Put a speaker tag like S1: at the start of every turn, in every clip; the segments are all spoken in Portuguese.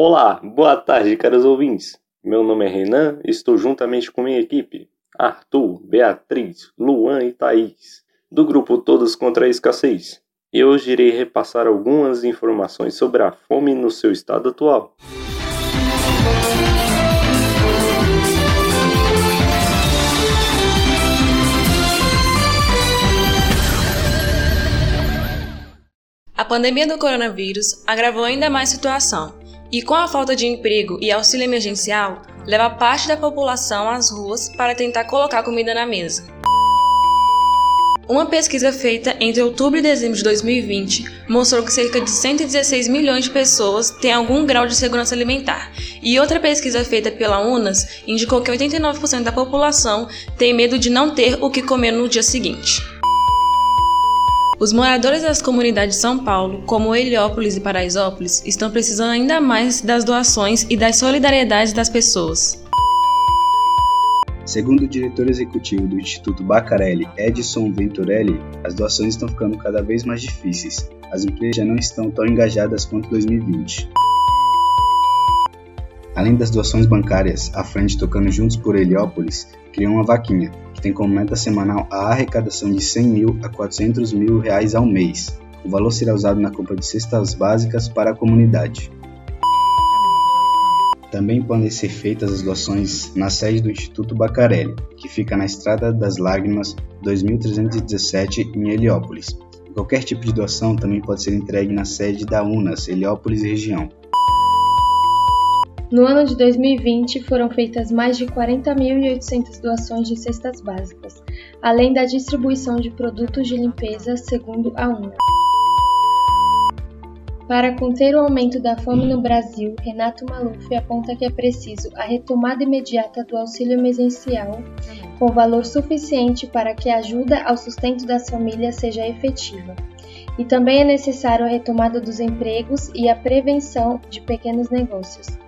S1: Olá, boa tarde, caros ouvintes. Meu nome é Renan estou juntamente com minha equipe, Arthur, Beatriz, Luan e Thaís, do grupo Todos contra a Escassez. E hoje irei repassar algumas informações sobre a fome no seu estado atual.
S2: A pandemia do coronavírus agravou ainda mais a situação, e com a falta de emprego e auxílio emergencial, leva parte da população às ruas para tentar colocar comida na mesa. Uma pesquisa feita entre outubro e dezembro de 2020 mostrou que cerca de 116 milhões de pessoas têm algum grau de segurança alimentar, e outra pesquisa feita pela UNAS indicou que 89% da população tem medo de não ter o que comer no dia seguinte. Os moradores das comunidades de São Paulo, como Heliópolis e Paraisópolis, estão precisando ainda mais das doações e das solidariedades das pessoas.
S3: Segundo o diretor executivo do Instituto Bacarelli, Edson Venturelli, as doações estão ficando cada vez mais difíceis. As empresas já não estão tão engajadas quanto 2020. Além das doações bancárias, a Frente Tocando Juntos por Heliópolis criou uma vaquinha tem como meta semanal a arrecadação de 100 mil a 400 mil reais ao mês. O valor será usado na compra de cestas básicas para a comunidade. Também podem ser feitas as doações na sede do Instituto Bacarelli, que fica na Estrada das Lágrimas 2317 em Heliópolis. Qualquer tipo de doação também pode ser entregue na sede da UNAS, Heliópolis região.
S4: No ano de 2020, foram feitas mais de 40.800 doações de cestas básicas, além da distribuição de produtos de limpeza, segundo a UNA. Para conter o aumento da fome no Brasil, Renato Maluf aponta que é preciso a retomada imediata do auxílio emergencial, com valor suficiente para que a ajuda ao sustento das famílias seja efetiva. E também é necessário a retomada dos empregos e a prevenção de pequenos negócios.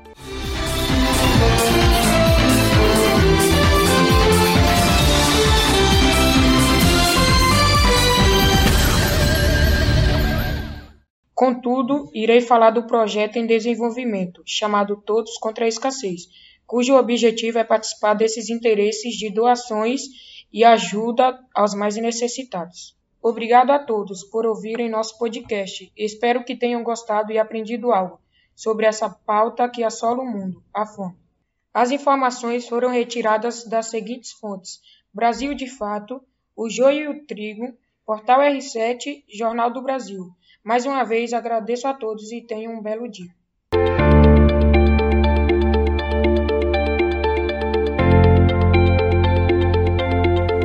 S5: Contudo, irei falar do projeto em desenvolvimento, chamado Todos contra a Escassez, cujo objetivo é participar desses interesses de doações e ajuda aos mais necessitados. Obrigado a todos por ouvirem nosso podcast. Espero que tenham gostado e aprendido algo sobre essa pauta que assola o mundo, a fome. As informações foram retiradas das seguintes fontes: Brasil de Fato, O Joio e o Trigo, Portal R7, Jornal do Brasil. Mais uma vez agradeço a todos e tenham um belo dia.